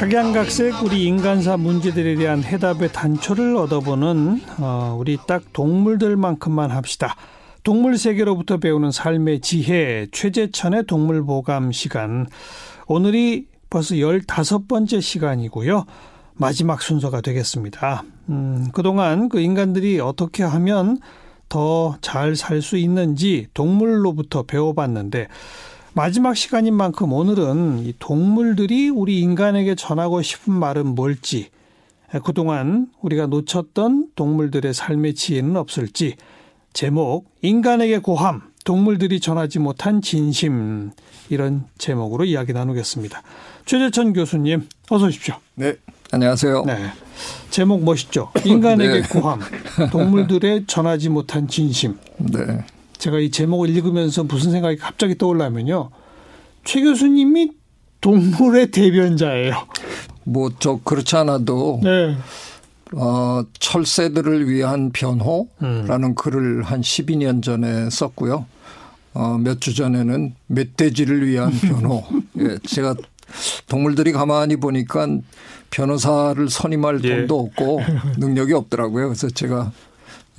각양각색 우리 인간사 문제들에 대한 해답의 단초를 얻어보는 어, 우리 딱 동물들만큼만 합시다. 동물 세계로부터 배우는 삶의 지혜 최재천의 동물 보감 시간. 오늘이 벌써 15번째 시간이고요. 마지막 순서가 되겠습니다. 음, 그동안 그 인간들이 어떻게 하면 더 잘 살 수 있는지 동물로부터 배워봤는데 마지막 시간인 만큼 오늘은 이 동물들이 우리 인간에게 전하고 싶은 말은 뭘지 그동안 우리가 놓쳤던 동물들의 삶의 지혜는 없을지 제목 인간에게 고함 동물들이 전하지 못한 진심 이런 제목으로 이야기 나누겠습니다. 최재천 교수님 어서 오십시오. 네. 안녕하세요. 네. 제목 멋있죠. 인간에게 네. 고함 동물들의 전하지 못한 진심. 네. 제가 이 제목을 읽으면서 무슨 생각이 갑자기 떠올라면요. 최 교수님이 동물의 대변자예요. 뭐 저 그렇지 않아도 네. 어, 철새들을 위한 변호라는 음. 글을 한 12년 전에 썼고요. 어, 몇 주 전에는 멧돼지를 위한 변호. 예, 제가 동물들이 가만히 보니까 변호사를 선임할 예. 돈도 없고 능력이 없더라고요. 그래서 제가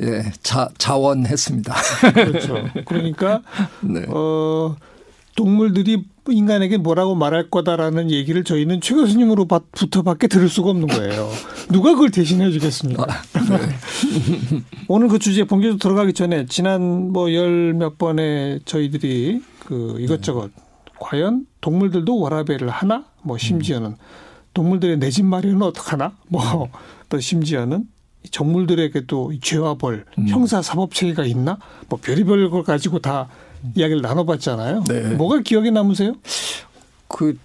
예, 자, 자원했습니다. 그렇죠. 그러니까 네. 어, 동물들이 인간에게 뭐라고 말할 거다라는 얘기를 저희는 최 교수님으로부터밖에 들을 수가 없는 거예요. 누가 그걸 대신해 주겠습니까? 아, 네. 오늘 그 주제 본격적으로 들어가기 전에 지난 뭐 열 몇 번에 저희들이 그 이것저것 네. 과연 동물들도 워라벨을 하나? 뭐 심지어는 동물들의 내 집 마련은 어떡하나? 뭐또 네. 심지어는 정물들에게도 죄와 벌, 음. 형사 사법 체계가 있나? 뭐 별의별 걸 가지고 다 이야기를 나눠봤잖아요. 네. 뭐가 기억에 남으세요? 그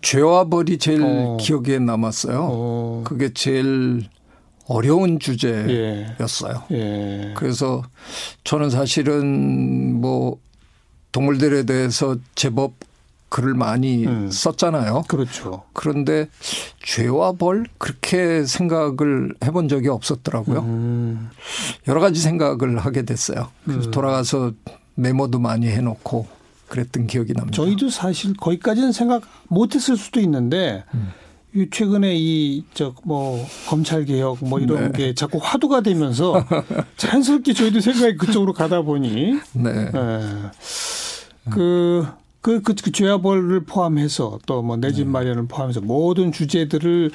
죄와 벌이 제일 어. 기억에 남았어요. 어. 그게 제일 어려운 주제였어요. 예. 예. 그래서 저는 사실은 뭐 동물들에 대해서 제법 글을 많이 음. 썼잖아요. 그렇죠. 그런데 죄와 벌 그렇게 생각을 해본 적이 없었더라고요. 음. 여러 가지 생각을 하게 됐어요. 그래서 음. 돌아가서 메모도 많이 해놓고 그랬던 기억이 납니다. 저희도 사실 거기까지는 생각 못했을 수도 있는데 음. 최근에 이 저 뭐 검찰 개혁 뭐 이런 네. 게 자꾸 화두가 되면서 자연스럽게 저희도 생각이 그쪽으로 가다 보니 네. 네. 그 그, 그, 그 죄와벌을 포함해서 또 뭐 내집 네. 마련을 포함해서 모든 주제들을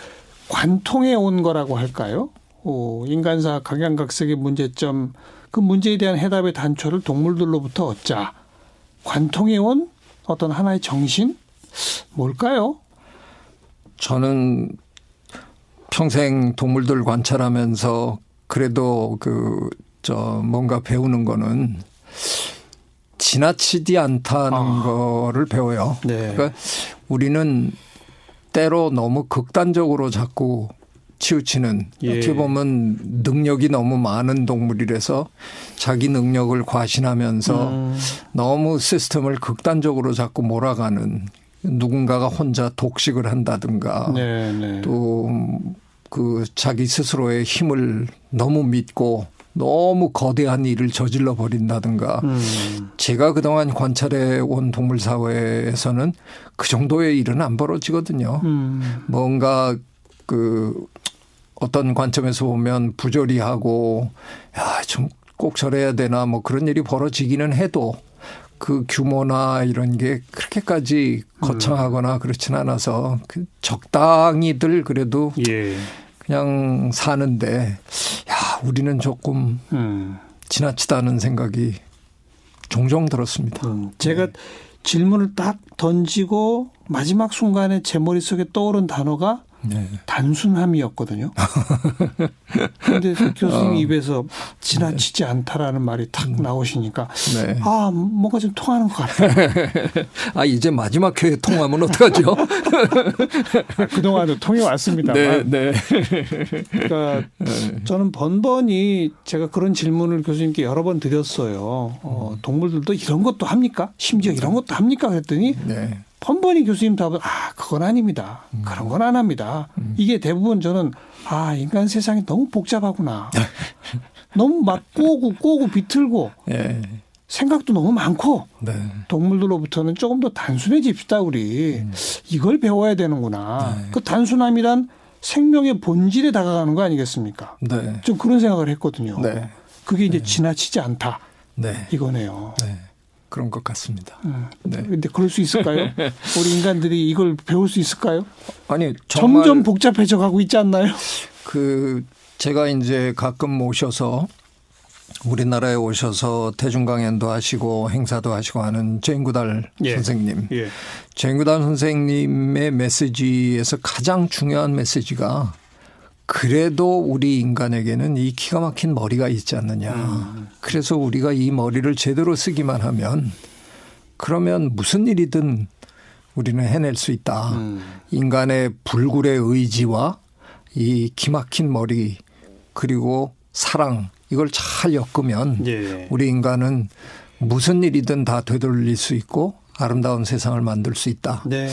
관통해 온 거라고 할까요? 오, 인간사 각양각색의 문제점 그 문제에 대한 해답의 단초를 동물들로부터 얻자. 관통해 온 어떤 하나의 정신 뭘까요? 저는 평생 동물들 관찰하면서 그래도 그 저 뭔가 배우는 거는 지나치지 않다는 아. 거를 배워요. 네. 그러니까 우리는 때로 너무 극단적으로 자꾸 치우치는 예. 어떻게 보면 능력이 너무 많은 동물이라서 자기 능력을 과신하면서 음. 너무 시스템을 극단적으로 자꾸 몰아가는 누군가가 혼자 독식을 한다든가 네, 네. 또그 자기 스스로의 힘을 너무 믿고 너무 거대한 일을 저질러 버린다든가 음. 제가 그동안 관찰해 온 동물 사회에서는 그 정도의 일은 안 벌어지거든요. 음. 뭔가 그 어떤 관점에서 보면 부조리하고 야, 좀 꼭 저래야 되나 뭐 그런 일이 벌어지기는 해도 그 규모나 이런 게 그렇게까지 거창하거나 그렇진 않아서 그 적당히들 그래도 예. 그냥 사는데 야 우리는 조금 음. 지나치다는 생각이 종종 들었습니다. 음. 제가 질문을 딱 던지고 마지막 순간에 제 머릿속에 떠오른 단어가 네. 단순함이었거든요. 그런데 교수님 어. 입에서 지나치지 네. 않다라는 말이 탁 음. 나오시니까 네. 아 뭔가 좀 통하는 것 같아요. 아 이제 마지막 회에 통하면 어떡하죠? 아, 그동안도 통해 왔습니다만. 네, 네. 그러니까 네. 저는 번번이 제가 그런 질문을 교수님께 여러 번 드렸어요. 어, 음. 동물들도 이런 것도 합니까? 심지어 이런 것도 합니까? 그랬더니 네. 번번이 교수님 답은 아 그건 아닙니다. 음. 그런 건 안 합니다. 음. 이게 대부분 저는 아 인간 세상이 너무 복잡하구나. 너무 막 꼬고 꼬고 비틀고 예. 생각도 너무 많고 네. 동물들로부터는 조금 더 단순해집시다 우리 음. 이걸 배워야 되는구나. 네. 그 단순함이란 생명의 본질에 다가가는 거 아니겠습니까? 네. 좀 그런 생각을 했거든요. 네. 그게 이제 네. 지나치지 않다. 네. 이거네요. 네. 그런 것 같습니다. 음. 네. 근데 그럴 수 있을까요? 우리 인간들이 이걸 배울 수 있을까요? 아니 점점 복잡해져 가고 있지 않나요? 그 제가 이제 가끔 모셔서 우리나라에 오셔서 대중 강연도 하시고 행사도 하시고 하는 제인구달 예. 선생님. 예. 제인구달 선생님의 메시지에서 가장 중요한 메시지가 그래도 우리 인간에게는 이 기가 막힌 머리가 있지 않느냐. 음. 그래서 우리가 이 머리를 제대로 쓰기만 하면 그러면 무슨 일이든 우리는 해낼 수 있다. 음. 인간의 불굴의 의지와 이 기막힌 머리 그리고 사랑 이걸 잘 엮으면 예. 우리 인간은 무슨 일이든 다 되돌릴 수 있고 아름다운 세상을 만들 수 있다. 네.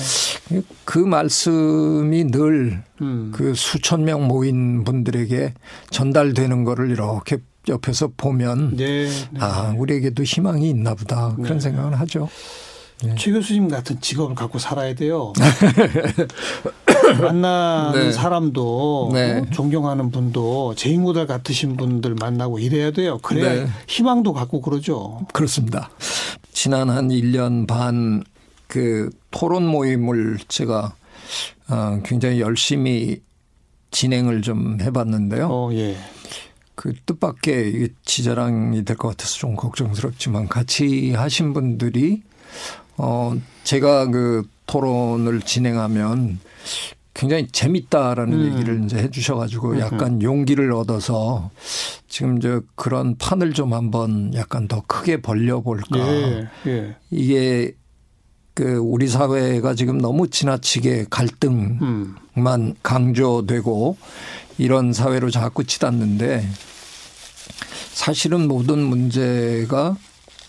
그 말씀이 늘그 음. 그 수천 명 모인 분들에게 전달되는 거를 이렇게 옆에서 보면 네. 네. 아 우리에게도 희망이 있나 보다 그런 네. 생각을 하죠. 네. 최 교수님 같은 직업을 갖고 살아야 돼요. 만나는 네. 사람도 네. 어, 존경하는 분도 제인모델 같으신 분들 만나고 이래야 돼요. 그래야 네. 희망도 갖고 그러죠. 그렇습니다. 지난 한 1년 반 그 토론 모임을 제가 어, 굉장히 열심히 진행을 좀 해봤는데요. 어, 예. 그 뜻밖의 지자랑이 될 것 같아서 좀 걱정스럽지만 같이 하신 분들이 어, 제가 그 토론을 진행하면 굉장히 재밌다라는 음. 얘기를 이제 해 주셔가지고 약간 용기를 얻어서 지금 저 그런 판을 좀 한번 약간 더 크게 벌려볼까. 예, 예. 이게 그 우리 사회가 지금 너무 지나치게 갈등만 음. 강조되고 이런 사회로 자꾸 치닫는데 사실은 모든 문제가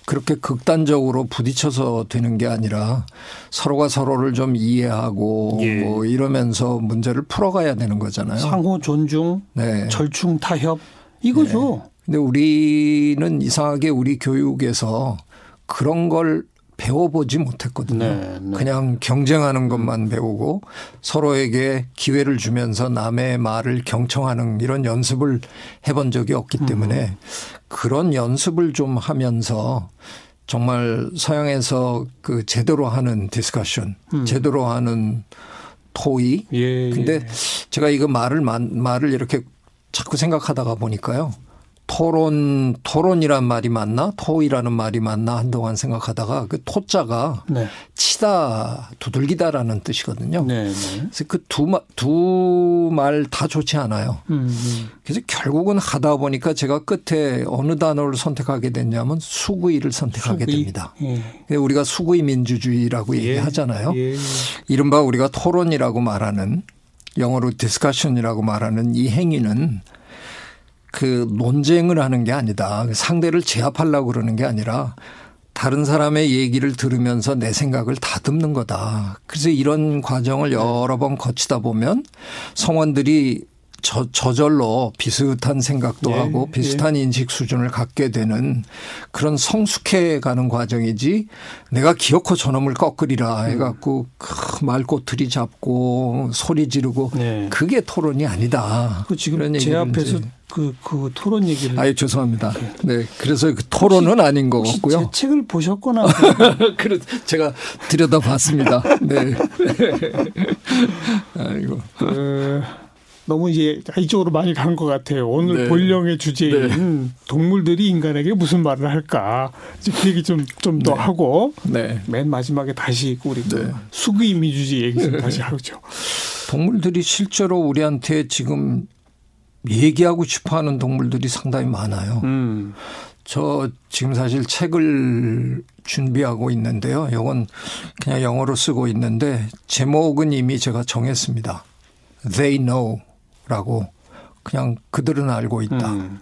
그렇게 극단적으로 부딪혀서 되는 게 아니라 서로가 서로를 좀 이해하고 예. 뭐 이러면서 문제를 풀어가야 되는 거잖아요. 상호 존중, 네. 절충 타협 이거죠. 네. 근데 우리는 이상하게 우리 교육에서 그런 걸 배워보지 못했거든요. 네, 네. 그냥 경쟁하는 것만 배우고 서로에게 기회를 주면서 남의 말을 경청하는 이런 연습을 해본 적이 없기 때문에 음. 그런 연습을 좀 하면서 정말 서양에서 그 제대로 하는 discussion, 음. 제대로 하는 토의. 예, 예. 근데 제가 이거 말을 말을 이렇게 자꾸 생각하다가 보니까요. 토론 토론이란 말이 맞나 토이라는 말이 맞나 한동안 생각하다가 그 토자가 네. 치다 두들기다라는 뜻이거든요. 네, 네. 그래서 그두두말 다 좋지 않아요. 음, 음. 그래서 결국은 하다 보니까 제가 끝에 어느 단어를 선택하게 됐냐면 수구이를 선택하게 수구이. 됩니다. 예. 우리가 수구이 민주주의라고 예. 얘기하잖아요. 예. 이른바 우리가 토론이라고 말하는 영어로 discussion이라고 말하는 이 행위는 그 논쟁을 하는 게 아니다. 상대를 제압하려고 그러는 게 아니라 다른 사람의 얘기를 들으면서 내 생각을 다듬는 거다. 그래서 이런 과정을 여러 번 거치다 보면 성원들이 저, 저절로 비슷한 생각도 예, 하고 비슷한 예. 인식 수준을 갖게 되는 그런 성숙해 가는 과정이지 내가 기어코 저놈을 꺾으리라 해갖고 그 말꼬투리 잡고 소리 지르고 예. 그게 토론이 아니다. 그 지금 제 앞에서 그, 그 토론 얘기를. 아유, 죄송합니다. 네. 그래서 그 토론은 아닌 것 같고요. 제 책을 보셨거나. 그래, 제가 들여다 봤습니다. 네. 아이고. 그, 너무 이제 이쪽으로 많이 간 것 같아요. 오늘 네. 본령의 주제인 네. 동물들이 인간에게 무슨 말을 할까. 그 얘기 좀, 좀더 네. 하고. 네. 맨 마지막에 다시 우리 네. 수구이 미주지 얘기 좀 다시 하죠. 동물들이 실제로 우리한테 지금 얘기하고 싶어 하는 동물들이 상당히 많아요. 음. 저 지금 사실 책을 준비하고 있는데요. 이건 그냥 영어로 쓰고 있는데 제목은 이미 제가 정했습니다. They know 라고 그냥 그들은 알고 있다. 음.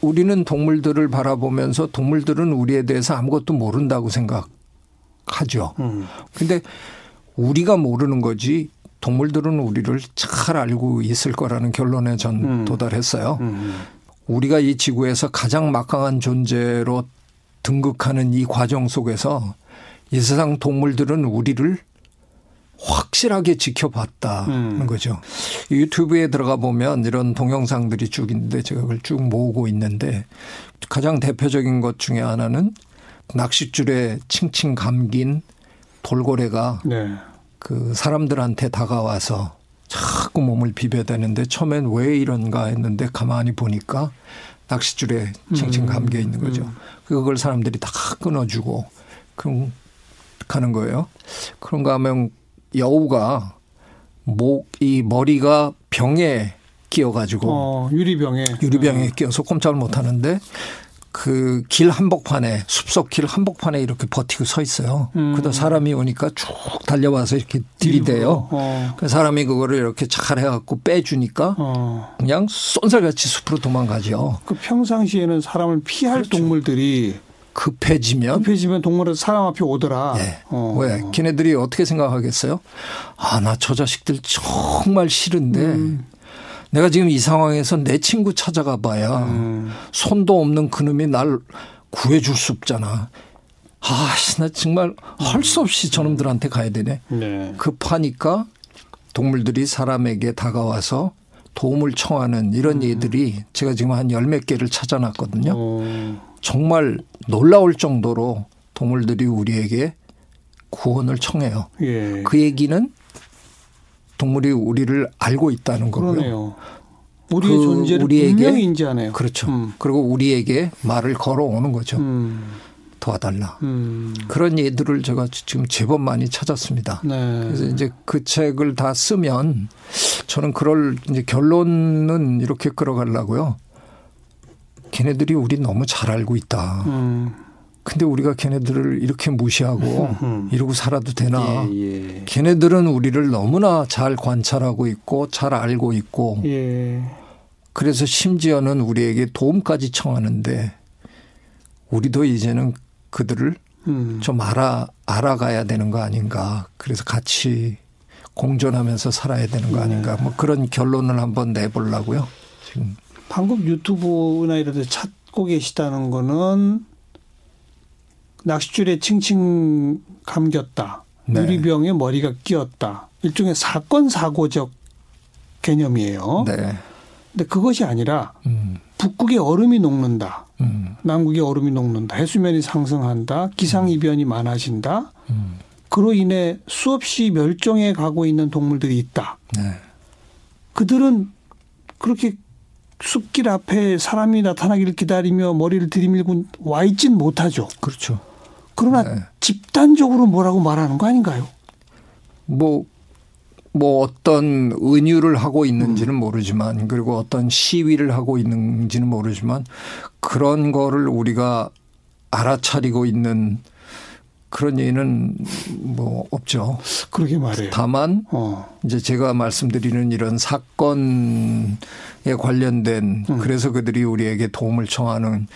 우리는 동물들을 바라보면서 동물들은 우리에 대해서 아무것도 모른다고 생각하죠. 음. 근데 우리가 모르는 거지 동물들은 우리를 잘 알고 있을 거라는 결론에 전 음. 도달했어요. 음. 우리가 이 지구에서 가장 막강한 존재로 등극하는 이 과정 속에서 이 세상 동물들은 우리를 확실하게 지켜봤다는 음. 거죠. 유튜브에 들어가 보면 이런 동영상들이 쭉 있는데 제가 그걸 쭉 모으고 있는데 가장 대표적인 것 중에 하나는 낚싯줄에 칭칭 감긴 돌고래가 네. 그 사람들한테 다가와서 자꾸 몸을 비벼대는데 처음엔 왜 이런가 했는데 가만히 보니까 낚싯줄에 칭칭 음. 감겨 있는 거죠. 음. 그걸 사람들이 다 끊어주고 그럼 가는 거예요. 그런가 하면 여우가 목 이 머리가 병에 끼어가지고 어, 유리병에 유리병에 음. 끼어서 꼼짝을 못 하는데 그 길 한복판에 숲속 길 한복판에 이렇게 버티고 서 있어요. 음. 그러다 사람이 오니까 쭉 달려와서 이렇게 들이대요. 어. 그 사람이 그거를 이렇게 잘 해갖고 빼주니까 어. 그냥 쏜살같이 숲으로 도망가죠. 그 평상시에는 사람을 피할 그렇죠. 동물들이 급해지면 급해지면 동물은 사람 앞에 오더라. 네. 어. 왜? 걔네들이 어떻게 생각하겠어요? 아, 나 저 자식들 정말 싫은데 음. 내가 지금 이 상황에서 내 친구 찾아가 봐야 음. 손도 없는 그놈이 날 구해줄 수 없잖아. 아, 나 정말 할 수 없이 저놈들한테 가야 되네. 네. 급하니까 동물들이 사람에게 다가와서 도움을 청하는 이런 음. 예들이 제가 지금 한 열 몇 개를 찾아놨거든요. 오. 정말 놀라울 정도로 동물들이 우리에게 구원을 청해요. 예. 그 얘기는 동물이 우리를 알고 있다는 거고요. 그러네요. 우리의 그 존재를 우리에게 분명히 인지하네요. 그렇죠. 음. 그리고 우리에게 말을 걸어오는 거죠. 음. 도와달라. 음. 그런 예들을 제가 지금 제법 많이 찾았습니다. 네. 그래서 이제 그 책을 다 쓰면 저는 그럴 이제 결론은 이렇게 끌어가려고요. 걔네들이 우리 너무 잘 알고 있다. 음. 근데 우리가 걔네들을 이렇게 무시하고 이러고 살아도 되나? 예, 예. 걔네들은 우리를 너무나 잘 관찰하고 있고 잘 알고 있고 예. 그래서 심지어는 우리에게 도움까지 청하는데 우리도 이제는 그들을 음. 좀 알아 알아가야 되는 거 아닌가? 그래서 같이 공존하면서 살아야 되는 거 아닌가? 뭐 그런 결론을 한번 내보려고요. 지금 방금 유튜브나 이런 데 찾고 계시다는 거는 낚싯줄에 칭칭 감겼다. 네. 유리병에 머리가 끼었다. 일종의 사건 사고적 개념이에요. 네. 근데 그것이 아니라 음. 북극의 얼음이 녹는다. 음. 남극의 얼음이 녹는다. 해수면이 상승한다. 기상 이변이 많아진다. 음. 그로 인해 수없이 멸종해 가고 있는 동물들이 있다. 네. 그들은 그렇게 숲길 앞에 사람이 나타나기를 기다리며 머리를 들이밀고 와 있진 못하죠. 그렇죠. 그러나 네. 집단적으로 뭐라고 말하는 거 아닌가요? 뭐, 뭐 어떤 은유를 하고 있는지는 음. 모르지만 그리고 어떤 시위를 하고 있는지는 모르지만 그런 거를 우리가 알아차리고 있는 그런 예는 뭐 없죠. 그러게 말해요. 다만 어. 이제 제가 말씀드리는 이런 사건에 관련된 음. 그래서 그들이 우리에게 도움을 청하는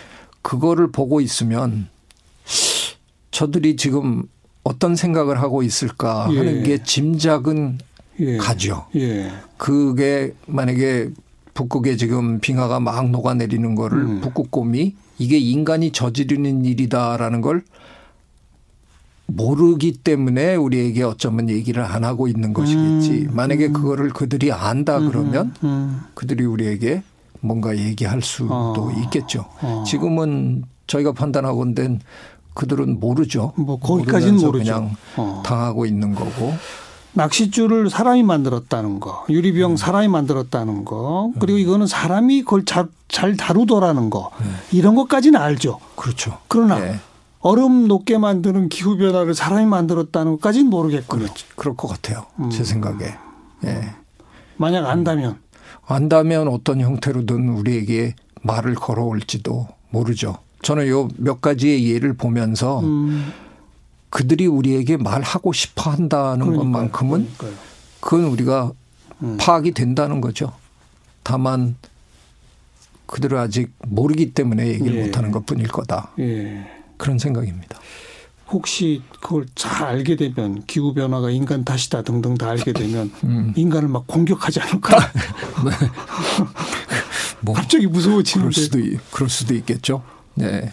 그거를 보고 있으면 저들이 지금 어떤 생각을 하고 있을까 예. 하는 게 짐작은 예. 가죠. 예. 그게 만약에 북극에 지금 빙하가 막 녹아내리는 거를 음. 북극곰이 이게 인간이 저지르는 일이다라는 걸 모르기 때문에 우리에게 어쩌면 얘기를 안 하고 있는 것이겠지. 음, 만약에 음. 그거를 그들이 안다 음, 그러면 음, 그들이 우리에게 뭔가 얘기할 수도 어, 있겠죠. 어. 지금은 저희가 판단하고는 그들은 모르죠. 뭐 거기까지는 모르죠. 그냥 어. 당하고 있는 거고. 낚싯줄을 사람이 만들었다는 거, 유리병 음. 사람이 만들었다는 거, 그리고 음. 이거는 사람이 그걸 잘, 잘 다루더라는 거, 음. 이런 것까지는 알죠. 그렇죠. 그러나 네. 얼음 녹게 만드는 기후 변화를 사람이 만들었다는 것까지는 모르겠군요. 그렇, 그럴 것 같아요. 음. 제 생각에. 예. 만약 안다면 안다면 어떤 형태로든 우리에게 말을 걸어올지도 모르죠. 저는 요 몇 가지의 예를 보면서 음. 그들이 우리에게 말하고 싶어 한다는 그러니까요. 것만큼은 그러니까요. 그건 우리가 음. 파악이 된다는 거죠. 다만 그들을 아직 모르기 때문에 얘기를 예. 못하는 것 뿐일 거다. 예. 그런 생각입니다. 혹시 그걸 잘 알게 되면 기후 변화가 인간 탓이다 등등 다 알게 되면 음. 인간을 막 공격하지 않을까? 네. 뭐 갑자기 무서워지는데. 그럴 수도 그럴 수도 있겠죠. 네.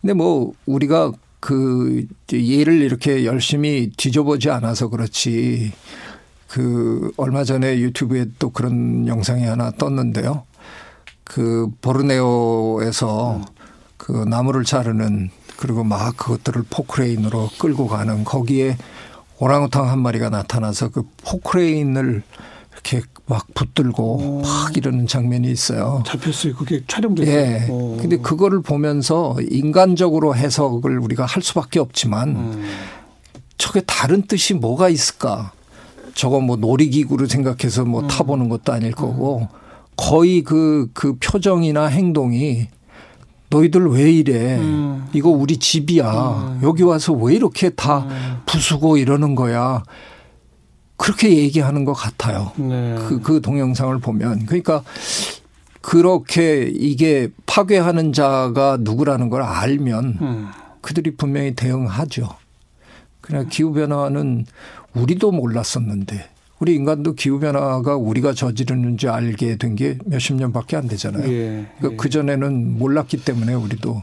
근데 뭐 우리가 그 예를 이렇게 열심히 뒤져보지 않아서 그렇지 그 얼마 전에 유튜브에 또 그런 영상이 하나 떴는데요. 그 보르네오에서 그 나무를 자르는 그리고 막 그것들을 포크레인으로 끌고 가는 거기에 오랑우탕 한 마리가 나타나서 그 포크레인을 이렇게 막 붙들고 오. 막 이러는 장면이 있어요. 잡혔어요. 그게 촬영됐어요. 예. 오. 근데 그거를 보면서 인간적으로 해석을 우리가 할 수밖에 없지만 음. 저게 다른 뜻이 뭐가 있을까? 저거 뭐 놀이기구로 생각해서 뭐 음. 타보는 것도 아닐 거고 음. 거의 그, 그 표정이나 행동이 너희들 왜 이래? 음. 이거 우리 집이야. 음. 여기 와서 왜 이렇게 다 음. 부수고 이러는 거야? 그렇게 얘기하는 것 같아요. 네. 그, 그 동영상을 보면. 그러니까 그렇게 이게 파괴하는 자가 누구라는 걸 알면 음. 그들이 분명히 대응하죠. 그냥 기후변화는 우리도 몰랐었는데 우리 인간도 기후변화가 우리가 저지르는지 알게 된 게 몇십 년밖에 안 되잖아요. 예, 그러니까 예. 그전에는 몰랐기 때문에 우리도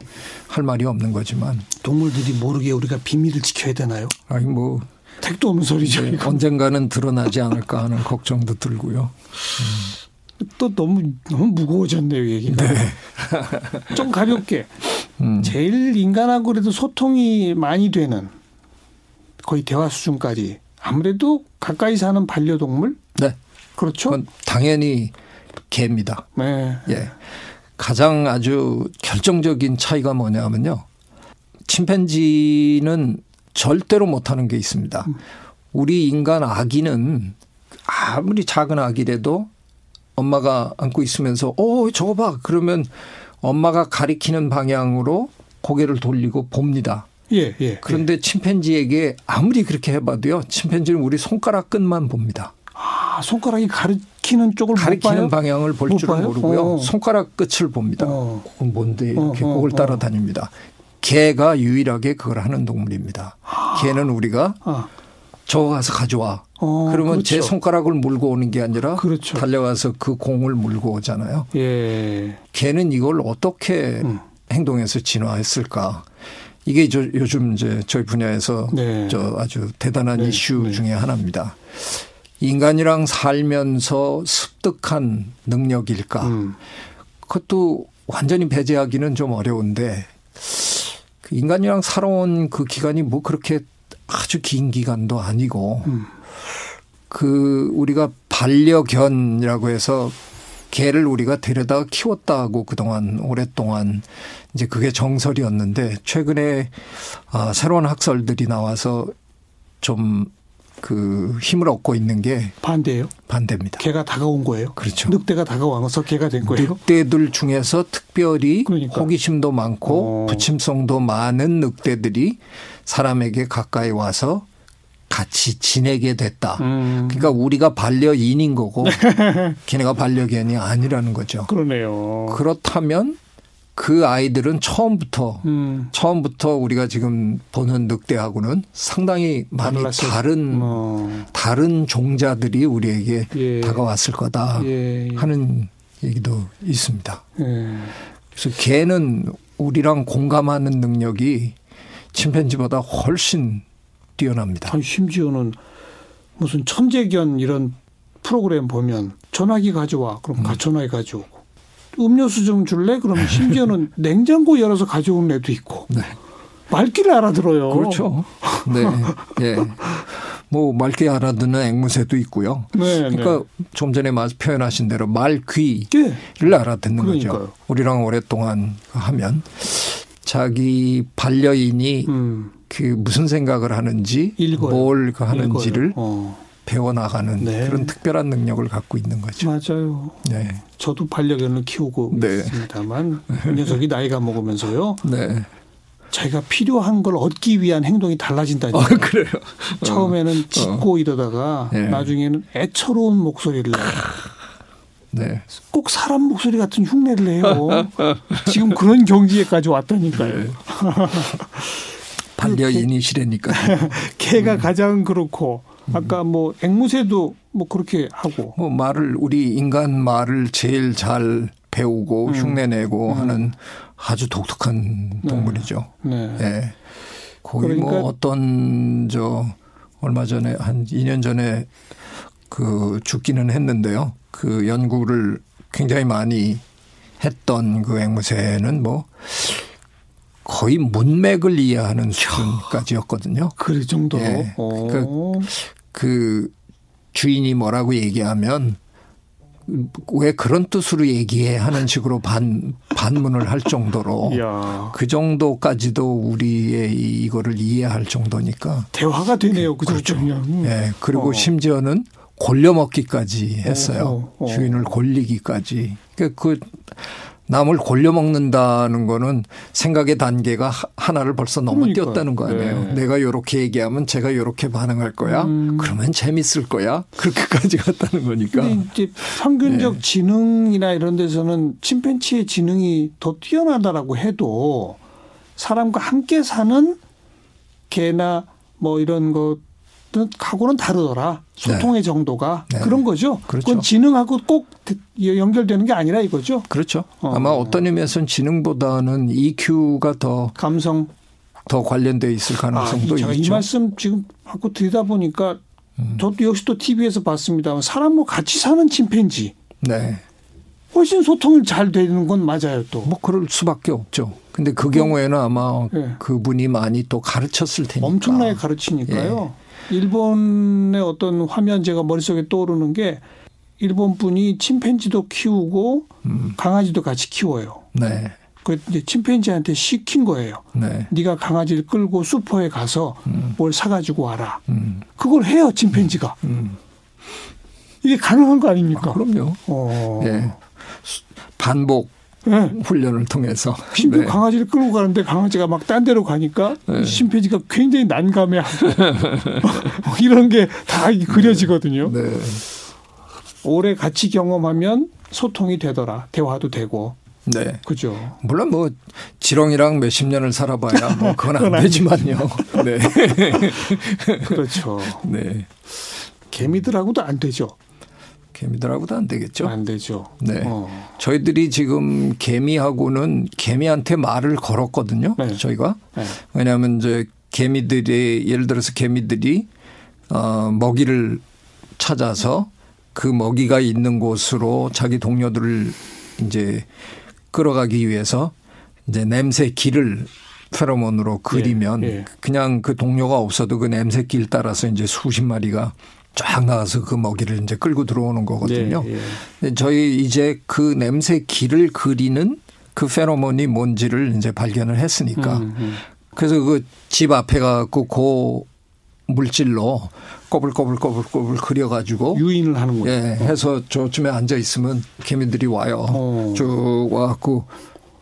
할 말이 없는 거지만. 동물들이 모르게 우리가 비밀을 지켜야 되나요? 아니, 뭐. 택도 없는 소리죠. 네, 언젠가는 드러나지 않을까 하는 걱정도 들고요. 음. 또 너무, 너무 무거워졌네요, 얘기가. 네. 좀 가볍게. 음. 제일 인간하고 그래도 소통이 많이 되는 거의 대화 수준까지 아무래도 가까이 사는 반려동물? 네. 그렇죠. 그건 당연히 개입니다. 네. 예. 가장 아주 결정적인 차이가 뭐냐면요. 침팬지는 절대로 못하는 게 있습니다. 음. 우리 인간 아기는 아무리 작은 아기라도 엄마가 안고 있으면서 어 저거 봐 그러면 엄마가 가리키는 방향으로 고개를 돌리고 봅니다. 예, 예. 그런데 예. 침팬지에게 아무리 그렇게 해봐도요, 침팬지는 우리 손가락 끝만 봅니다. 아, 손가락이 가리키는 쪽을 가리키는 방향을 볼 줄은 모르고요. 어. 손가락 끝을 봅니다. 어. 그건 뭔데 이렇게 어, 어, 그걸 어. 따라다닙니다. 개가 유일하게 그걸 하는 동물입니다. 아. 개는 우리가 아. 저거 가서 가져와. 어, 그러면 그렇죠. 제 손가락을 물고 오는 게 아니라 그렇죠. 달려가서 그 공을 물고 오잖아요. 예. 개는 이걸 어떻게 음. 행동해서 진화했을까? 이게 저 요즘 이제 저희 분야에서 네. 저 아주 대단한 네. 이슈 네. 중의 하나입니다. 인간이랑 살면서 습득한 능력일까? 음. 그것도 완전히 배제하기는 좀 어려운데 그 인간이랑 살아온 그 기간이 뭐 그렇게 아주 긴 기간도 아니고 음. 그 우리가 반려견이라고 해서 개를 우리가 데려다 키웠다고 그동안 오랫동안 이제 그게 정설이었는데 최근에 아, 새로운 학설들이 나와서 좀 그 힘을 얻고 있는 게 반대예요. 반대입니다. 개가 다가온 거예요. 그렇죠. 늑대가 다가와서 개가 된 거예요. 늑대들 중에서 특별히 그러니까. 호기심도 많고 어. 부침성도 많은 늑대들이 사람에게 가까이 와서 같이 지내게 됐다. 음. 그러니까 우리가 반려인인 거고 걔네가 반려견이 아니라는 거죠. 그러네요. 그렇다면 그 아이들은 처음부터 음. 처음부터 우리가 지금 보는 늑대하고는 상당히 많이 달랐을. 다른 어. 다른 종자들이 우리에게 예. 다가왔을 거다 예. 예. 하는 얘기도 있습니다. 예. 그래서 개는 우리랑 공감하는 능력이 침팬지보다 훨씬 뛰어납니다. 아니, 심지어는 무슨 천재견 이런 프로그램 보면 전화기 가져와 그럼 음. 전화기 가져오고 음료수 좀 줄래? 그러면 심지어는 냉장고 열어서 가져온 애도 있고. 네. 말귀를 알아들어요. 그렇죠. 네. 예. 뭐 말귀 알아듣는 앵무새도 있고요. 네, 그러니까 네. 좀 전에 표현하신 대로 말귀를 네. 알아듣는 그러니까요. 거죠. 우리랑 오랫동안 하면 자기 반려인이 음. 그 무슨 생각을 하는지 읽어요. 뭘그 하는지를 어. 배워나가는 네. 그런 특별한 능력을 갖고 있는 거죠. 맞아요. 네. 저도 반려견을 키우고 네. 있습니다만 이 녀석이 나이가 먹으면서요. 네. 자기가 필요한 걸 얻기 위한 행동이 달라진다니까. 아, 그래요. 처음에는 어. 짖고 어. 이러다가 네. 나중에는 애처로운 목소리를 내요. 네. 꼭 사람 목소리 같은 흉내를 내요. 지금 그런 경지에까지 왔다니까요. 네. 반려인이시라니까. 개가 음. 가장 그렇고 아까 뭐 앵무새도 뭐 그렇게 하고. 뭐 말을 우리 인간 말을 제일 잘 배우고 음. 흉내내고 음. 하는 아주 독특한 네. 동물이죠. 네. 네. 거의 뭐 그러니까 뭐 어떤 저 얼마 전에 한 2년 전에 그 죽기는 했는데요. 그 연구를 굉장히 많이 했던 그 앵무새는 뭐 거의 문맥을 이해하는 수준까지였거든요. 그 정도. 예. 그, 그 주인이 뭐라고 얘기하면 왜 그런 뜻으로 얘기해 하는 식으로 반 반문을 할 정도로 야. 그 정도까지도 우리의 이거를 이해할 정도니까 대화가 되네요. 그 그렇죠. 예. 네. 그리고 어. 심지어는 골려먹기까지 했어요. 어, 어, 어. 주인을 골리기까지. 그러니까 그 남을 골려 먹는다는 거는 생각의 단계가 하나를 벌써 넘어뛰었다는 거 아니에요. 네. 내가 요렇게 얘기하면 제가 요렇게 반응할 거야. 음. 그러면 재밌을 거야. 그렇게까지 갔다는 거니까. 이제 평균적 네. 지능이나 이런 데서는 침팬치의 지능이 더 뛰어나다라고 해도 사람과 함께 사는 개나 뭐 이런 것 하고는 다르더라. 소통의 네. 정도가 네. 그런 거죠. 그렇죠. 그건 지능하고 꼭 연결되는 게 아니라 이거죠. 그렇죠. 어. 아마 어떤 의미에서는 지능보다는 EQ가 더 감성 더 관련돼 있을 가능성도 아, 있죠. 이 말씀 지금 하고 드리다 보니까 음. 저도 역시 또 TV에서 봤습니다. 사람과 같이 사는 침팬지. 네. 훨씬 소통이 잘 되는 건 맞아요, 또. 뭐 그럴 수밖에 없죠. 근데 그 경우에는 아마 네. 그분이 많이 또 가르쳤을 테니까. 엄청나게 가르치니까요. 예. 일본의 어떤 화면 제가 머릿속에 떠오르는 게 일본 분이 침팬지도 키우고 음. 강아지도 같이 키워요. 네. 그 이제 침팬지한테 시킨 거예요. 네. 네가 강아지를 끌고 슈퍼에 가서 음. 뭘 사가지고 와라. 음. 그걸 해요 침팬지가. 음. 이게 가능한 거 아닙니까? 아, 그럼요. 어. 네. 반복 네. 훈련을 통해서. 심지어 네. 강아지를 끌고 가는데 강아지가 막 딴 데로 가니까 네. 심폐지가 굉장히 난감해하고 이런 게 다 그려지거든요. 네. 오래 같이 경험하면 소통이 되더라. 대화도 되고. 네. 그죠. 물론 뭐 지렁이랑 몇십 년을 살아봐야 뭐 그건 안 되지만요. 네. 그렇죠. 네. 개미들하고도 안 되죠. 개미들하고도 안 되겠죠. 안 되죠. 네. 어. 저희들이 지금 개미하고는 개미한테 말을 걸었거든요. 네. 저희가. 네. 왜냐하면 이제 개미들이 예를 들어서 개미들이 어 먹이를 찾아서 그 먹이가 있는 곳으로 자기 동료들을 이제 끌어가기 위해서 이제 냄새 길을 페로몬으로 그리면 예, 예. 그냥 그 동료가 없어도 그 냄새 길 따라서 이제 수십 마리가 쫙 나와서 그 먹이를 이제 끌고 들어오는 거거든요. 네, 예. 저희 이제 그 냄새 길을 그리는 그 페로몬이 뭔지를 이제 발견을 했으니까 음, 음. 그래서 그 집 앞에 가고 고 물질로 꼬불꼬불꼬불꼬불 그려가지고 유인을 하는 거예요. 예, 해서 저쯤에 앉아 있으면 개미들이 와요. 어. 쭉 와갖고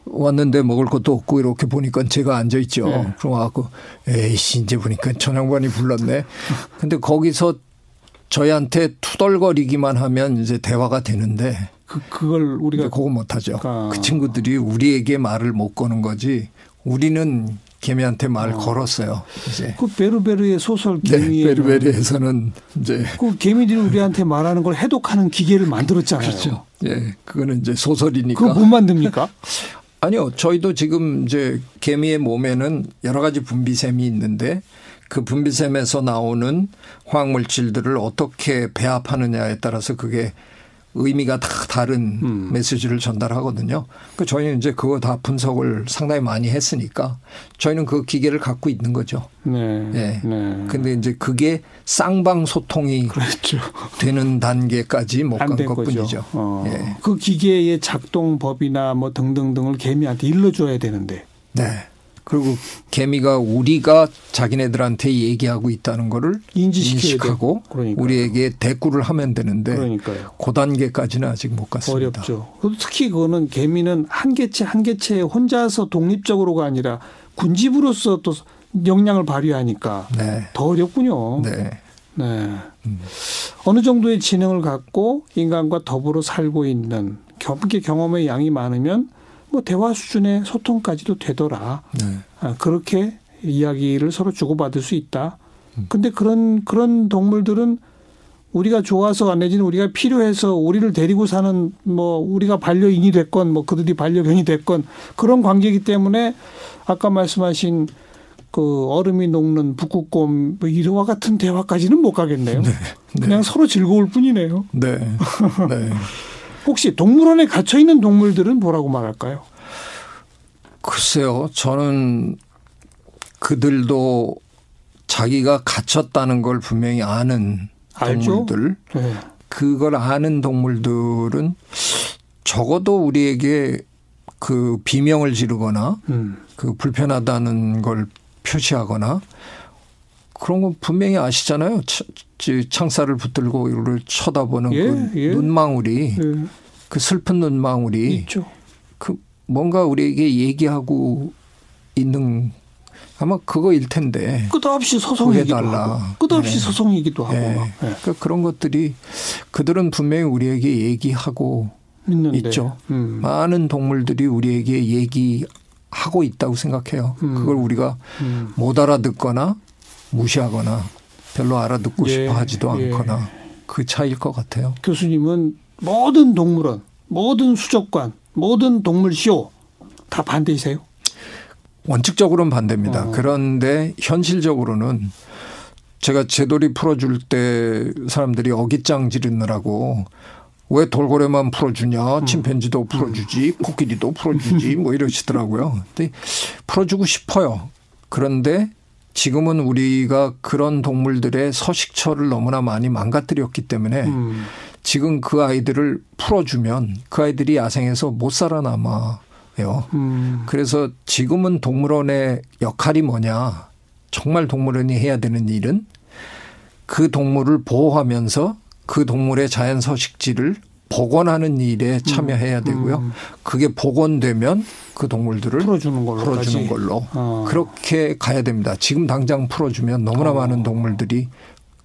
왔는데 먹을 것도 없고 이렇게 보니까 제가 앉아 있죠. 네. 그럼 와갖고 에이씨 이제 보니까 천양반이 불렀네. 근데 거기서 저희한테 투덜거리기만 하면 이제 대화가 되는데 그 그걸 우리가 그거 못 하죠. 아. 그 친구들이 우리에게 말을 못 거는 거지. 우리는 개미한테 말 어. 걸었어요. 이제 그 베르베르의 소설 개미 네, 베르베르에서는 이제 그 개미들이 우리한테 말하는 걸 해독하는 기계를 만들었잖아요. 그렇죠. 예, 그거는 이제 소설이니까. 그거 못 만듭니까? 아니요, 저희도 지금 이제 개미의 몸에는 여러 가지 분비샘이 있는데 그 분비샘에서 나오는 화학물질들을 어떻게 배합하느냐에 따라서 그게 의미가 다 다른 음. 메시지를 전달하거든요. 그 저희는 이제 그거 다 분석을 상당히 많이 했으니까 저희는 그 기계를 갖고 있는 거죠. 네. 예. 네. 근데 이제 그게 쌍방 소통이 그렇죠. 되는 단계까지 못 간 것뿐이죠. 어. 예. 그 기계의 작동 법이나 뭐 등등등을 개미한테 일러줘야 되는데. 네. 그리고 개미가 우리가 자기네들한테 얘기하고 있다는 거를 인식하고 우리에게 대꾸를 하면 되는데 그러니까요. 그 단계까지는 아직 못 갔습니다. 어렵죠. 특히 그거는 개미는 한 개체 한 개체 혼자서 독립적으로가 아니라 군집으로서 또 역량을 발휘하니까 네. 더 어렵군요. 네. 네. 음. 어느 정도의 지능을 갖고 인간과 더불어 살고 있는 함께 경험의 양이 많으면 뭐 대화 수준의 소통까지도 되더라. 네. 아, 그렇게 이야기를 서로 주고받을 수 있다. 음. 근데 그런 그런 동물들은 우리가 좋아서 내지는 우리가 필요해서 우리를 데리고 사는 뭐 우리가 반려인이 됐건 뭐 그들이 반려견이 됐건 그런 관계이기 때문에 아까 말씀하신 그 얼음이 녹는 북극곰 뭐 이와 같은 대화까지는 못 가겠네요. 네, 네. 그냥 서로 즐거울 뿐이네요. 네. 네. 혹시 동물원에 갇혀 있는 동물들은 뭐라고 말할까요? 글쎄요. 저는 그들도 자기가 갇혔다는 걸 분명히 아는 알죠? 동물들. 네. 그걸 아는 동물들은 적어도 우리에게 그 비명을 지르거나 음. 그 불편하다는 걸 표시하거나 그런 건 분명히 아시잖아요. 창살을 붙들고 이를 쳐다보는 예, 그 예. 눈망울이 예. 그 슬픈 눈망울이 있죠. 그 뭔가 우리에게 얘기하고 있는 아마 그거일 텐데 끝없이 소송이기도 하고 끝없이 네. 소송이기도 하고 네. 네. 그러니까 그런 것들이 그들은 분명히 우리에게 얘기하고 있는데. 있죠. 음. 많은 동물들이 우리에게 얘기하고 있다고 생각해요. 음. 그걸 우리가 음. 못 알아듣거나 무시하거나 별로 알아듣고 예. 싶어 하지도 예. 않거나 그 차이일 것 같아요. 교수님은 모든 동물원, 모든 수족관, 모든 동물쇼 다 반대이세요? 원칙적으로는 반대입니다. 어. 그런데 현실적으로는 제가 제돌이 풀어줄 때 사람들이 어깃장 지르느라고 왜 돌고래만 풀어주냐, 음. 침팬지도 풀어주지, 음. 코끼리도 풀어주지, 뭐 이러시더라고요. 근데 풀어주고 싶어요. 그런데 지금은 우리가 그런 동물들의 서식처를 너무나 많이 망가뜨렸기 때문에 음. 지금 그 아이들을 풀어주면 그 아이들이 야생에서 못 살아남아. 요. 음. 그래서 지금은 동물원의 역할이 뭐냐. 정말 동물원이 해야 되는 일은 그 동물을 보호하면서 그 동물의 자연 서식지를 복원하는 일에 참여해야 음. 되고요. 음. 그게 복원되면 그 동물들을 풀어주는 걸로, 풀어주는 걸로 어. 그렇게 가야 됩니다. 지금 당장 풀어주면 너무나 어. 많은 동물들이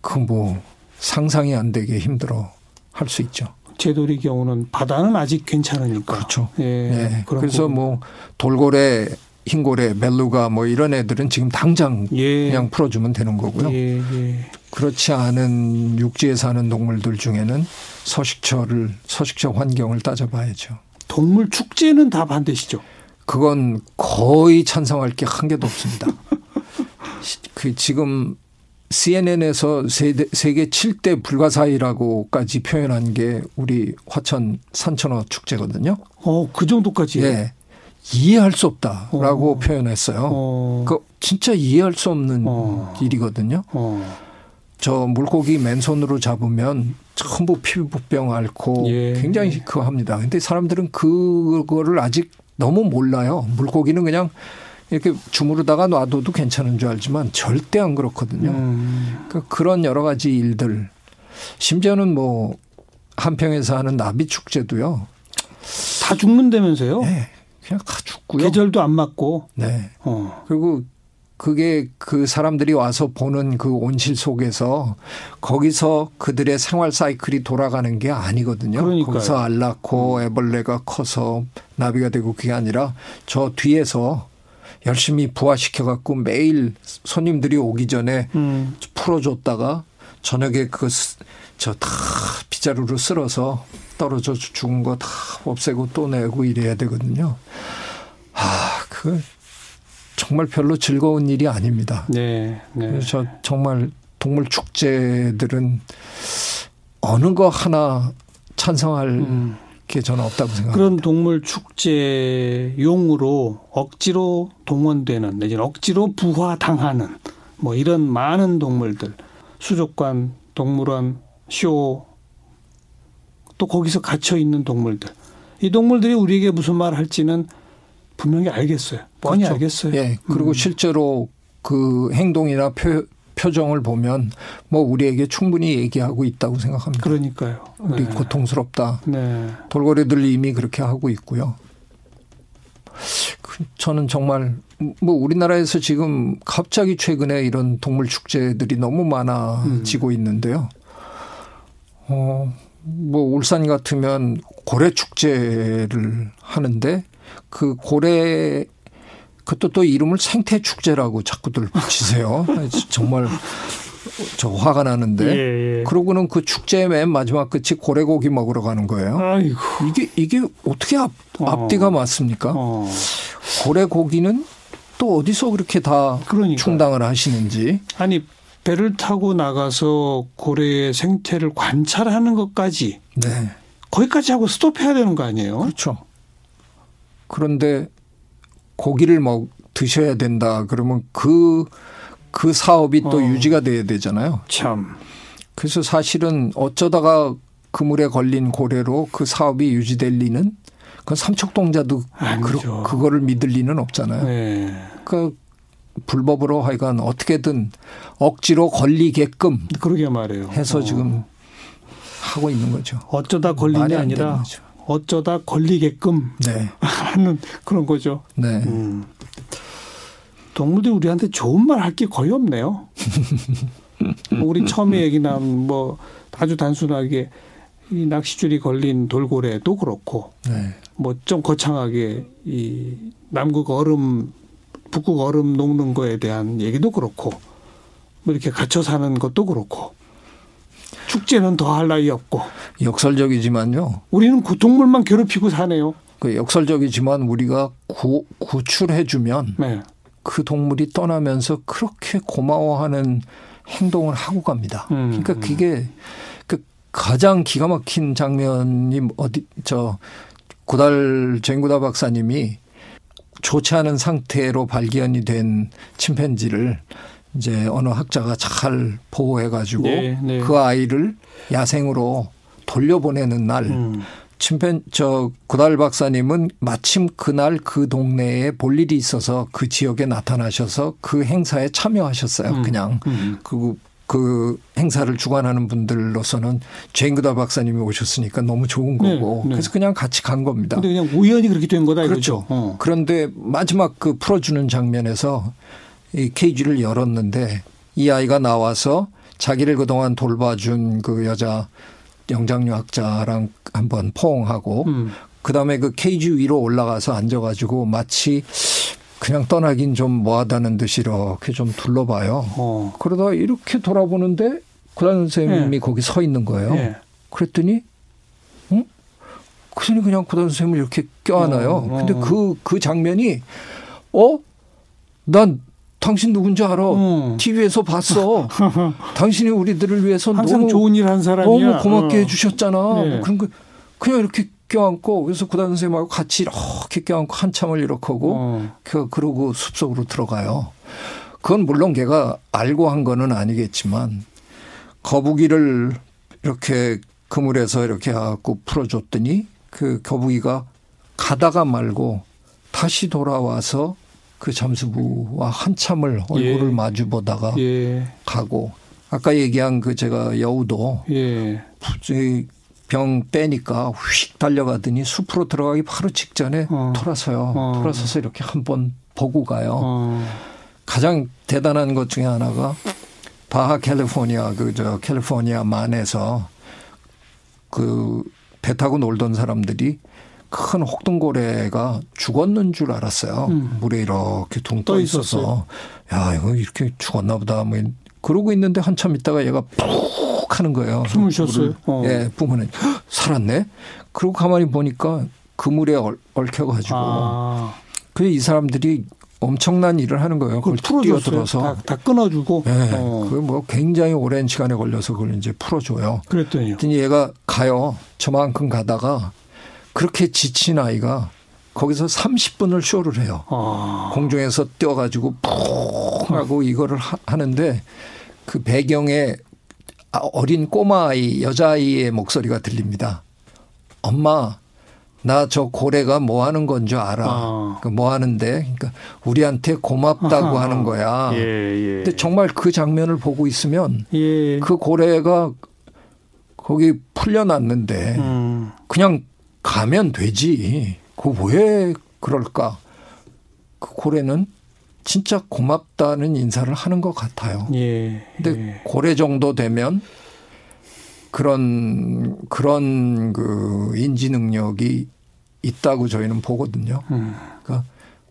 그 뭐 상상이 안 되게 힘들어 할 수 있죠. 제돌이 경우는 바다는 아직 괜찮으니까. 그렇죠. 예. 네. 그래서 뭐 돌고래, 흰고래, 멜루가 뭐 이런 애들은 지금 당장 예. 그냥 풀어주면 되는 거고요. 예. 예. 그렇지 않은 육지에 사는 동물들 중에는 서식처를 서식처 환경을 따져봐야죠. 동물 축제는 다 반대시죠? 그건 거의 찬성할 게 한 개도 없습니다. 그 지금 CNN에서 세계 7대 불가사의라고까지 표현한 게 우리 화천 산천어 축제거든요. 어, 그 정도까지? 예. 이해할 수 없다라고 어. 표현했어요. 어. 그 진짜 이해할 수 없는 어. 일이거든요. 어. 저 물고기 맨손으로 잡으면 전부 피부병 앓고 예. 굉장히 그 합니다. 근데 사람들은 그거를 아직 너무 몰라요. 물고기는 그냥 이렇게 주무르다가 놔둬도 괜찮은 줄 알지만 절대 안 그렇거든요. 음. 그러니까 그런 여러 가지 일들 심지어는 뭐 한평에서 하는 나비 축제도요. 다 죽는다면서요? 네. 그냥 다 죽고요. 계절도 안 맞고. 네. 어. 그리고 그게 그 사람들이 와서 보는 그 온실 속에서 거기서 그들의 생활 사이클이 돌아가는 게 아니거든요. 그러니까요. 거기서 알 낳고 애벌레가 커서 나비가 되고 그게 아니라 저 뒤에서 열심히 부화시켜 갖고 매일 손님들이 오기 전에 음. 풀어줬다가 저녁에 그 저 다 빗자루로 쓸어서 떨어져 죽은 거 다 없애고 또 내고 이래야 되거든요. 아, 그 정말 별로 즐거운 일이 아닙니다. 네. 네. 그래서 정말 동물 축제들은 어느 거 하나 찬성할 음. 게 저는 없다고 생각합니다. 그런 동물 축제용으로 억지로 동원되는 내지는 억지로 부화당하는 뭐 이런 많은 동물들 수족관, 동물원, 쇼, 또 거기서 갇혀 있는 동물들. 이 동물들이 우리에게 무슨 말을 할지는 분명히 알겠어요. 뻔히 그렇죠. 알겠어요. 예. 그리고 음. 실제로 그 행동이나 표, 표정을 보면 뭐 우리에게 충분히 얘기하고 있다고 생각합니다. 그러니까요. 우리 네. 고통스럽다. 네. 돌고래들 이미 그렇게 하고 있고요. 그 저는 정말 뭐 우리나라에서 지금 갑자기 최근에 이런 동물 축제들이 너무 많아지고 음. 있는데요. 어, 뭐 울산 같으면 고래 축제를 하는데 그 고래 그것도 또 이름을 생태 축제라고 자꾸들 붙이세요. 정말 저 화가 나는데 예, 예. 그러고는 그 축제 맨 마지막 끝이 고래고기 먹으러 가는 거예요. 아이고. 이게 이게 어떻게 앞, 어. 앞뒤가 맞습니까? 어. 고래고기는 또 어디서 그렇게 다 그러니까요. 충당을 하시는지. 아니 배를 타고 나가서 고래의 생태를 관찰하는 것까지 네. 거기까지 하고 스톱해야 되는 거 아니에요? 그렇죠. 그런데 고기를 먹 드셔야 된다 그러면 그그 사업이 또 어. 유지가 돼야 되잖아요. 참. 그래서 사실은 어쩌다가 그물에 걸린 고래로 그 사업이 유지될 리는 그건 삼척동자도 그, 그거를 믿을 리는 없잖아요. 네. 그 불법으로 하여간 어떻게든 억지로 걸리게끔 그러게 말해요. 해서 어. 지금 하고 있는 거죠. 어쩌다 걸린 게 아니라 어쩌다 걸리게끔 네. 하는 그런 거죠. 네. 음. 동물들이 우리한테 좋은 말 할 게 거의 없네요. 우리 처음에 얘기 나온 뭐 아주 단순하게 이 낚시줄이 걸린 돌고래도 그렇고 네. 뭐좀 거창하게 이 남극 얼음 북극 얼음 녹는 거에 대한 얘기도 그렇고 뭐 이렇게 갇혀 사는 것도 그렇고 축제는 더할 나위 없고 역설적이지만요. 우리는 그 동물만 괴롭히고 사네요. 그 역설적이지만 우리가 구, 구출해주면 네. 그 동물이 떠나면서 그렇게 고마워하는 행동을 하고 갑니다. 음, 그러니까 음. 그게 그 가장 기가 막힌 장면이 어디 저 고달 쟁구다 박사님이 좋지 않은 상태로 발견이 된 침팬지를 이제 어느 학자가 잘 보호해 가지고 네, 네. 그 아이를 야생으로 돌려보내는 날 음. 침팬 저 구달 박사님은 마침 그날 그 동네에 볼 일이 있어서 그 지역에 나타나셔서 그 행사에 참여하셨어요. 음. 그냥 음. 그, 그 행사를 주관하는 분들로서는 제인구달 박사님이 오셨으니까 너무 좋은 네, 거고 네, 네. 그래서 그냥 같이 간 겁니다. 근데 그냥 우연히 그렇게 된 거다 그렇죠. 어. 그런데 마지막 그 풀어주는 장면에서 이 케이지를 열었는데 이 아이가 나와서 자기를 그동안 돌봐준 그 여자 영장류학자랑 한번 포옹하고 음. 그다음에 그 케이지 위로 올라가서 앉아가지고 마치 그냥 떠나긴 좀 뭐하다는 듯이 이렇게 좀 둘러봐요. 어. 그러다 이렇게 돌아보는데 구단 선생님이 네. 거기 서 있는 거예요. 네. 그랬더니 응? 그전에 그냥 구단 선생님을 이렇게 껴안아요. 어, 어. 근데 그, 그 장면이 어? 난 당신 누군지 알아. 어. TV에서 봤어. 당신이 우리들을 위해서 너무 좋은 일 한 사람이야. 너무 고맙게 어. 해주셨잖아. 네. 그런 거 그냥 이렇게 껴안고 그래서 구단 선생님하고 같이 이렇게 껴안고 한참을 이렇게 하고 어. 그 그러고 숲속으로 들어가요. 그건 물론 걔가 알고 한 거는 아니겠지만 거북이를 이렇게 그물에서 이렇게 해갖고 풀어줬더니 그 거북이가 가다가 말고 다시 돌아와서 그 잠수부와 한참을 얼굴을 예. 마주 보다가 예. 가고 아까 얘기한 그 제가 여우도 예. 병 빼니까 휙 달려가더니 숲으로 들어가기 바로 직전에 어. 돌아서요. 어. 돌아서서 이렇게 한 번 보고 가요. 어. 가장 대단한 것 중에 하나가 바하 캘리포니아 그 저 캘리포니아 만에서 그 배 타고 놀던 사람들이 큰 혹등고래가 죽었는 줄 알았어요. 음. 물에 이렇게 둥 떠 있어서 야 이거 이렇게 죽었나 보다 뭐 그러고 있는데 한참 있다가 얘가 푹 하는 거예요. 숨을 쉬었어요. 어. 예, 부모는 살았네. 그리고 가만히 보니까 그물에 얽혀가지고 아. 그이 사람들이 엄청난 일을 하는 거예요. 그걸 뛰어들어서 다, 다 끊어주고. 네. 어. 그뭐 굉장히 오랜 시간에 걸려서 그걸 이제 풀어줘요. 그랬더니. 그랬더니 얘가 가요. 저만큼 가다가 그렇게 지친 아이가 거기서 30분을 쇼를 해요. 아. 공중에서 뛰어가지고 푹 하고 이거를 하는데 그 배경에 어린 꼬마아이, 여자아이의 목소리가 들립니다. 엄마, 나 저 고래가 뭐 하는 건 줄 알아. 아. 그뭐 하는데, 그러니까 우리한테 고맙다고 아하. 하는 거야. 예, 예. 근데 정말 그 장면을 보고 있으면 예. 그 고래가 거기 풀려났는데 음. 그냥 가면 되지. 그왜 그럴까? 그 고래는 진짜 고맙다는 인사를 하는 것 같아요. 예. 근데 예. 고래 정도 되면 그런 그런 그 인지 능력이 있다고 저희는 보거든요. 음. 그러니까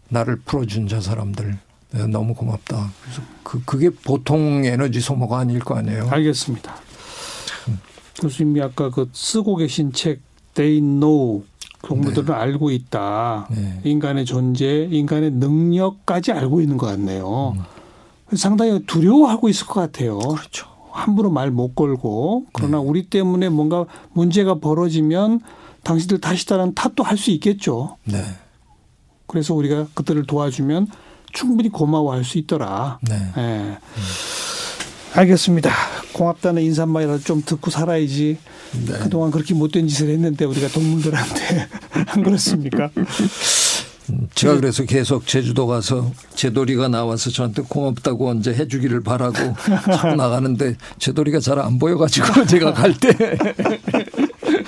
나를 풀어준 저 사람들 네, 너무 고맙다. 그래서 그 그게 보통 에너지 소모가 아닐 거 아니에요. 알겠습니다. 참. 교수님이 아까 그 쓰고 계신 책 They Know 동물들은 네. 알고 있다. 네. 인간의 존재, 인간의 능력까지 알고 있는 것 같네요. 음. 상당히 두려워하고 있을 것 같아요. 그렇죠. 함부로 말 못 걸고 그러나 네. 우리 때문에 뭔가 문제가 벌어지면 당신들 다시다는 탓도 할 수 있겠죠. 네. 그래서 우리가 그들을 도와주면 충분히 고마워할 수 있더라. 네. 네. 음. 알겠습니다. 고맙다는 인사말이라도 좀 듣고 살아야지. 네. 그동안 그렇게 못된 짓을 했는데 우리가 동물들한테 안 그렇습니까? 제가 그래서 계속 제주도 가서 제돌이가 나와서 저한테 고맙다고 언제 해주기를 바라고 자꾸 나가는데 제돌이가 잘 안 보여가지고 제가 갈 때.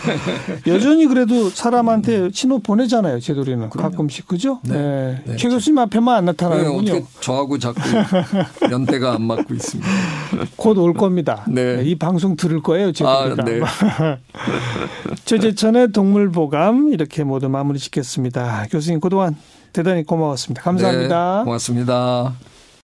여전히 그래도 사람한테 신호 보내잖아요, 제돌이는. 가끔씩. 그죠? 네. 네. 네. 최 교수님 앞에만 안 나타나는군요. 네, 저하고 자꾸 연대가 안 맞고 있습니다. 곧 올 겁니다. 네. 이 방송 들을 거예요, 제돌이가. 아, 네. 최재천의 동물보감 이렇게 모두 마무리 짓겠습니다. 교수님 그동안 대단히 고마웠습니다. 감사합니다. 네, 고맙습니다.